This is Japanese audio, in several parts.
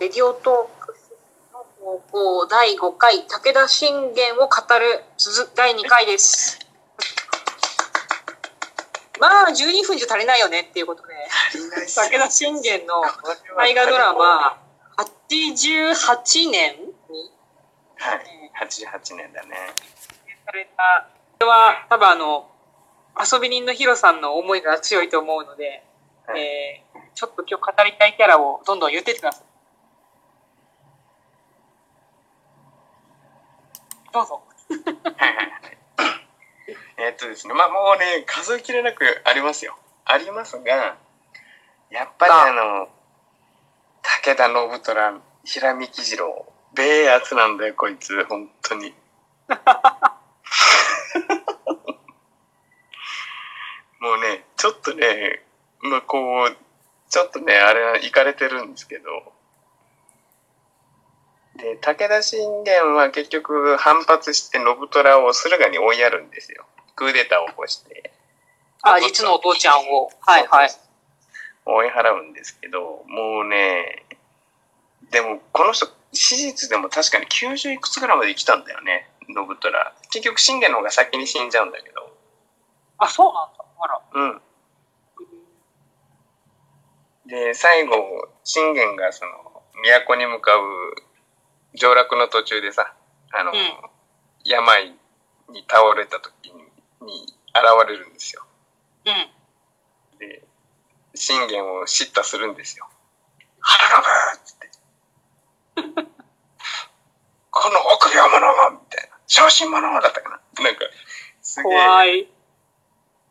レディオトークの高校第5回武田信玄を語る続第2回です。まあ12分じゃ足りないよねっていうことで、武田信玄の大河ドラマ88年にはい。88年だね。された、これは多分あの、遊び人のヒロさんの思いが強いと思うので、はいえー、ちょっと今日語りたいキャラをどんどん言ってってください。どうぞ。はいはいはい。えーっとですね、まあもうね、数えきれなくありますよ。ありますが、やっぱりあの、武田信虎、平見喜次郎、べえやつなんだよ、こいつ、本当に。もうね、ちょっとね、まあこう、ちょっとね、あれは行かれてるんですけど、で、武田信玄は結局反発して信虎を駿河に追いやるんですよ。クーデターを起こして。あ、実のお父ちゃんを。はいはい。追い払うんですけど、もうね、でもこの人、史実でも確かに90いくつぐらいまで生きたんだよね、信虎。結局信玄の方が先に死んじゃうんだけど。あ、そうなんだ。あら。うん。で、最後、信玄がその、都に向かう上洛の途中でさ、あの、うん病に倒れた時にに現れるんですよ。うん。で、信玄を叱咤するんですよ。腹信って。この臆病者がみたいな。小心者だったかななんか、すげえ、怖い。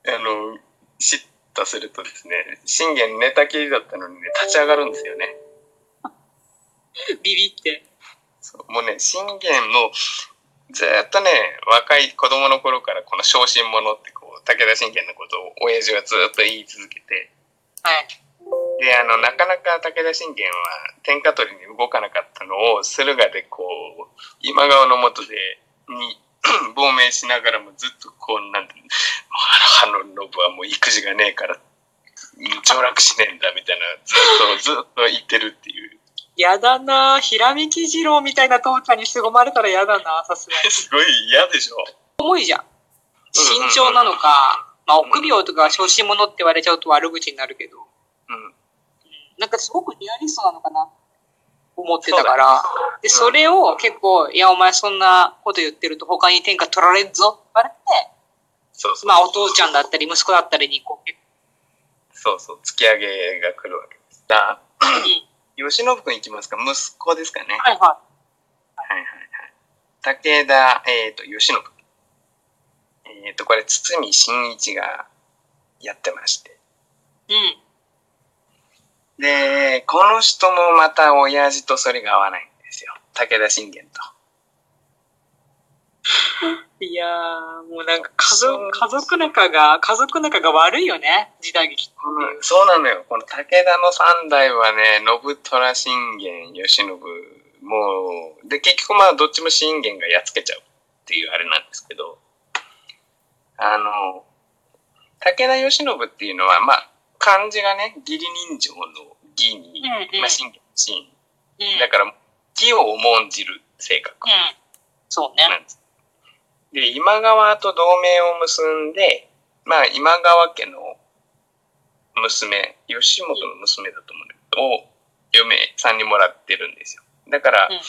あの、叱咤するとですね、信玄寝たきりだったのにね、立ち上がるんですよね。ビビって。もうね、信玄の、ずーっとね、若い子供の頃からこの小心者ってこう、武田信玄のことを親父はずーっと言い続けて、はい。で、あの、なかなか武田信玄は天下取りに動かなかったのを、駿河でこう、今川の下で、に、亡命しながらもずっとこう、なんてあの、信はもう育児がねえから、うん上洛しねえんだみたいな、ずっと、ずっと言ってるっていう。やだな平見喜次郎みたいな父ちゃんに凄まれたらやだなさすがに。すごい嫌でしょ。重いじゃん。慎重なのか、まあ、臆病とか小心者って言われちゃうと悪口になるけど、うん。なんかすごくリアリストなのかな思ってたから、で、それを結構、いや、お前そんなこと言ってると他に天下取られんぞ。って言われて、そうそう。まあ、お父ちゃんだったり息子だったりにこう、結そうそう、突き上げが来るわけです。だ構うん吉信君いきますか？息子ですかね？はいははいはいはい。武田、えっ、と、慶喜。えっ、と、これ、堤真一がやってまして。い。うん。で、この人もまた親父とそれが合わないんですよ。武田信玄と。いやー、もうなんか家族、家族仲が、家族仲が悪いよね、時代劇。このそうなのよ。この武田の三代はね、信虎信玄、慶喜、もう、で、結局まあ、どっちも信玄がやっつけちゃうっていうあれなんですけど、あの、武田慶喜っていうのは、まあ、漢字がね、義理人情の義に、うんうんまあ、信玄の信。うん。だから、義を重んじる性格うん。そうね。なんです。で、今川と同盟を結んで、まあ、今川家の娘、吉本の娘だと思うんだけど、を嫁さんにもらってるんですよ。だから、うん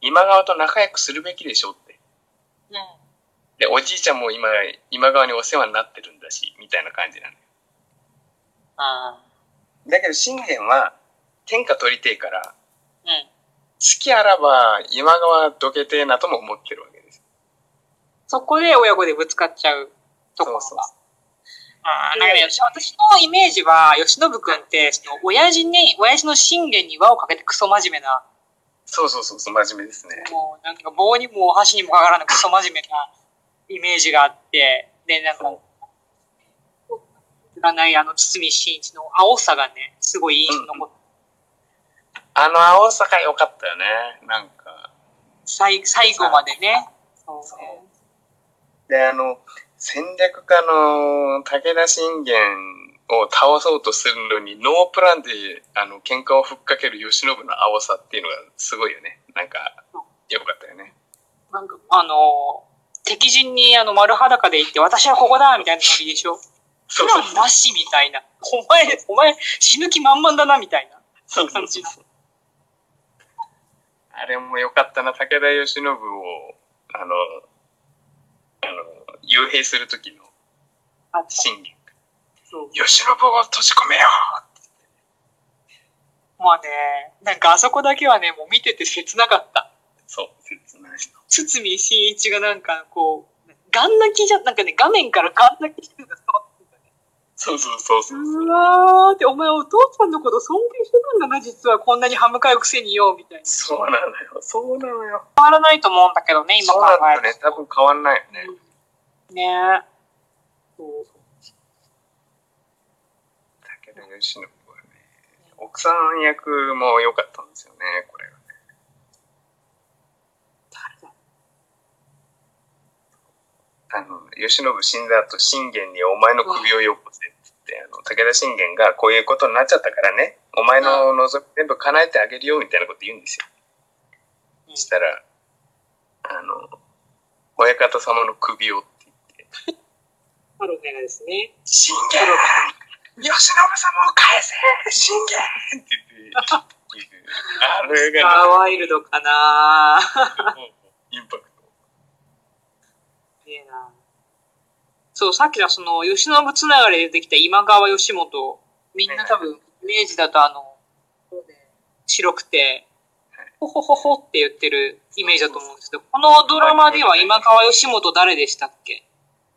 今川と仲良くするべきでしょって。うん。で、おじいちゃんも今、今川にお世話になってるんだし、みたいな感じなのよ。あだけど、信玄は、天下取りてえから、ーうん。好きあらば、今川どけてえなとも思ってるわけ。そこで親子でぶつかっちゃうところが。そうそうあーなんかね、私のイメージは、吉信くんって、その、親父に、親父の信玄に輪をかけてクソ真面目な、そうそうそうそう、真面目ですね。もう、なんか棒にも箸にもかからぬクソ真面目なイメージがあって、で、なんか、知らないあの、堤真一の青さがね、すごい印象に残って、あの青さが良かったよね。なんか。最最後までね。そうね。で、あの、戦略家の武田信玄を倒そうとするのに、ノープランで、あの、喧嘩をふっかける慶喜の青さっていうのがすごいよね。なんか、よかったよね。なんか、あの、敵陣にあの丸裸で行って、私はここだみたいなノリでしょそうそうなしみたいな。お前、お前、死ぬ気満々だな、みたいな。そうそうそうそう。あれもよかったな、武田慶喜を、あの、あの、幽閉する時のあ信玄。そう。慶喜を閉じ込めよまあね、なんかあそこだけはね、もう見てて切なかった。うそう、切ないの。堤真一がなんかこう、ガン泣きじゃ、なんかね、画面からガン泣きしてるんだね。そうそうそうそう。うわーって、お前お父さんのこと尊敬してたんだな、実はこんなに歯向かうくせによ、みたいな。そうなのよ。そうなのよ。変わらないと思うんだけどね、今そう考えるなんだよね。多分変わんないよね。と。ねそう武田慶喜はね、奥さん役も良かったんですよね、これがね。誰だあの、慶喜死んだ後、信玄にお前の首をよこせって言って、あの、武田信玄がこういうことになっちゃったからね、お前の望み全部叶えてあげるよ、みたいなこと言うんですよ。うんそしたら、あの、親方様の首をって言って、ハロネがですね。信玄慶喜様を返せ信玄って言って、あれがワイルドかなね、インパクト。いいな。そう、さっきのその、吉信つながりで出てきた今川義元、みんな多分、イメージだとあの、白くて、ほほほほって言ってるイメージだと思うんですけど、このドラマでは今川義元誰でしたっけ？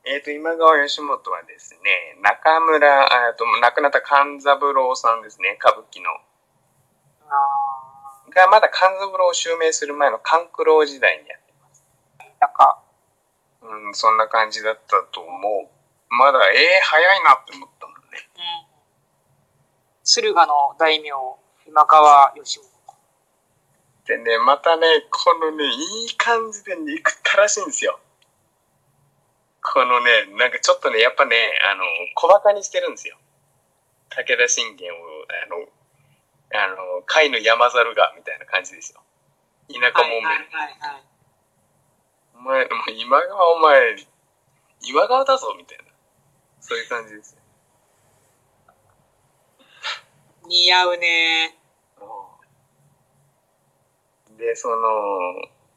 えっ、と、今川義元はですね、中村、あと亡くなった勘三郎さんですね、歌舞伎の。あが、まだ勘三郎を襲名する前の勘九郎時代にやってます。ー、なんか、うん、そんな感じだったと思う。まだ、ええ早いなって思ったもんね。うん。駿河の大名、今川義元。でね、またね、このね、いい感じで憎ったらしいんですよ。このね、なんかちょっとね、やっぱね、あの、小馬鹿にしてるんですよ。武田信玄を、あの、あの、甲斐の山猿が、みたいな感じですよ。田舎もめ、はいはいはいはい。お前、もう今川お前、今川だぞ、みたいな。そういう感じですよ。似合うねで、その、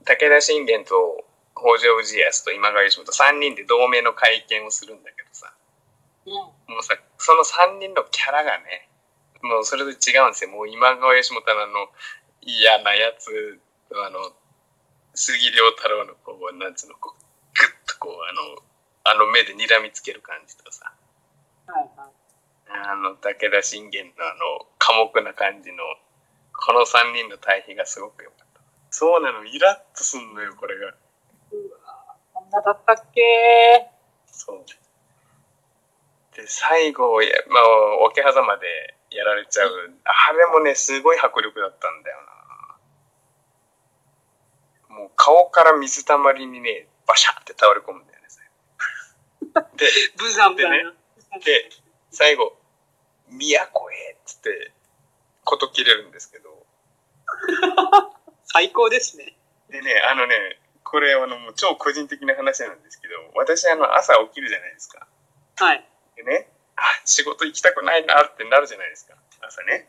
武田信玄と北条氏康と今川義元3人で同盟の会見をするんだけどさ、うん。もうさ、その3人のキャラがね、もうそれぞれ違うんですよ。もう今川義元のあの、嫌なやつ、あの、杉良太郎のこう、なんつうの、こう、ぐっとこう、あの、あの目で睨みつける感じとさ、はいはい。あの、武田信玄のあの、寡黙な感じの、この3人の対比がすごく良かった。そうなの、イラッとすんのよ、これが。こんなだったっけ？そう。で、最後、やまあ、桶狭間でやられちゃう。あれもね、すごい迫力だったんだよな。もう顔から水たまりにね、バシャって倒れ込むんだよね。で、ブザみたいな。で、最後、都へっつって、こと切れるんですけど。最高ですね。でね、あのね、これあの、もう超個人的な話なんですけど、私あの、朝起きるじゃないですか。はい。でね、あ、仕事行きたくないなってなるじゃないですか。朝ね。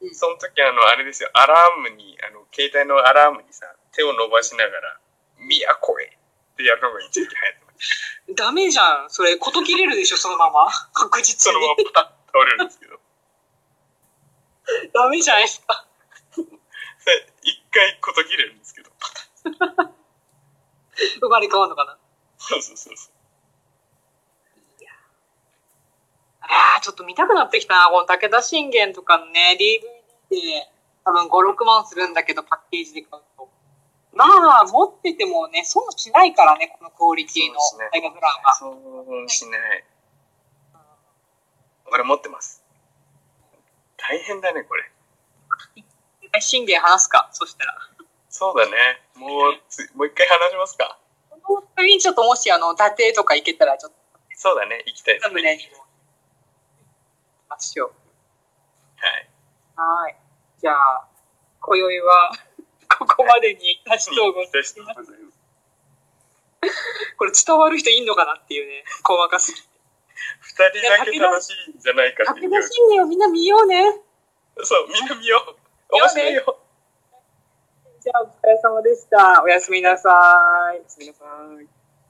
うんその時あの、あれですよ、アラームに、あの、携帯のアラームにさ、手を伸ばしながら、都へってやるのが一時期流行ってます。ダメじゃん。それ、こと切れるでしょ、そのまま。確実そのままに。パッと倒れるんですけど、ダメじゃないですか。一回こと切れるんですけど、生まれ変わるのかな。そうそうそうそう。ああ、ちょっと見たくなってきたな。この武田信玄とかのね、DVD で多分5、6万するんだけど、パッケージで買うと。まあ、持っててもね、損しないからね、このクオリティの大河ドラマ。そうしない。俺持ってます。大変だね、これ。一回信玄話すか、そしたら。そうだね。もうつ、もう一回話しますか。この次にちょっともし、あの、伊達とか行けたら、ちょっと、そうだね、行きたいですね。サムネにも。ましょう。はい。はい。じゃあ、今宵は、ここまでにいた人をございます。これ伝わる人いんのかなっていうね、細かすぎて。二人だけ楽しいんじゃないかっていう。武田信玄をみんな見ようね。そう、みんな見よう。面白いよ。じゃあ、お疲れ様でした。おやすみなさい。おやすみなさい。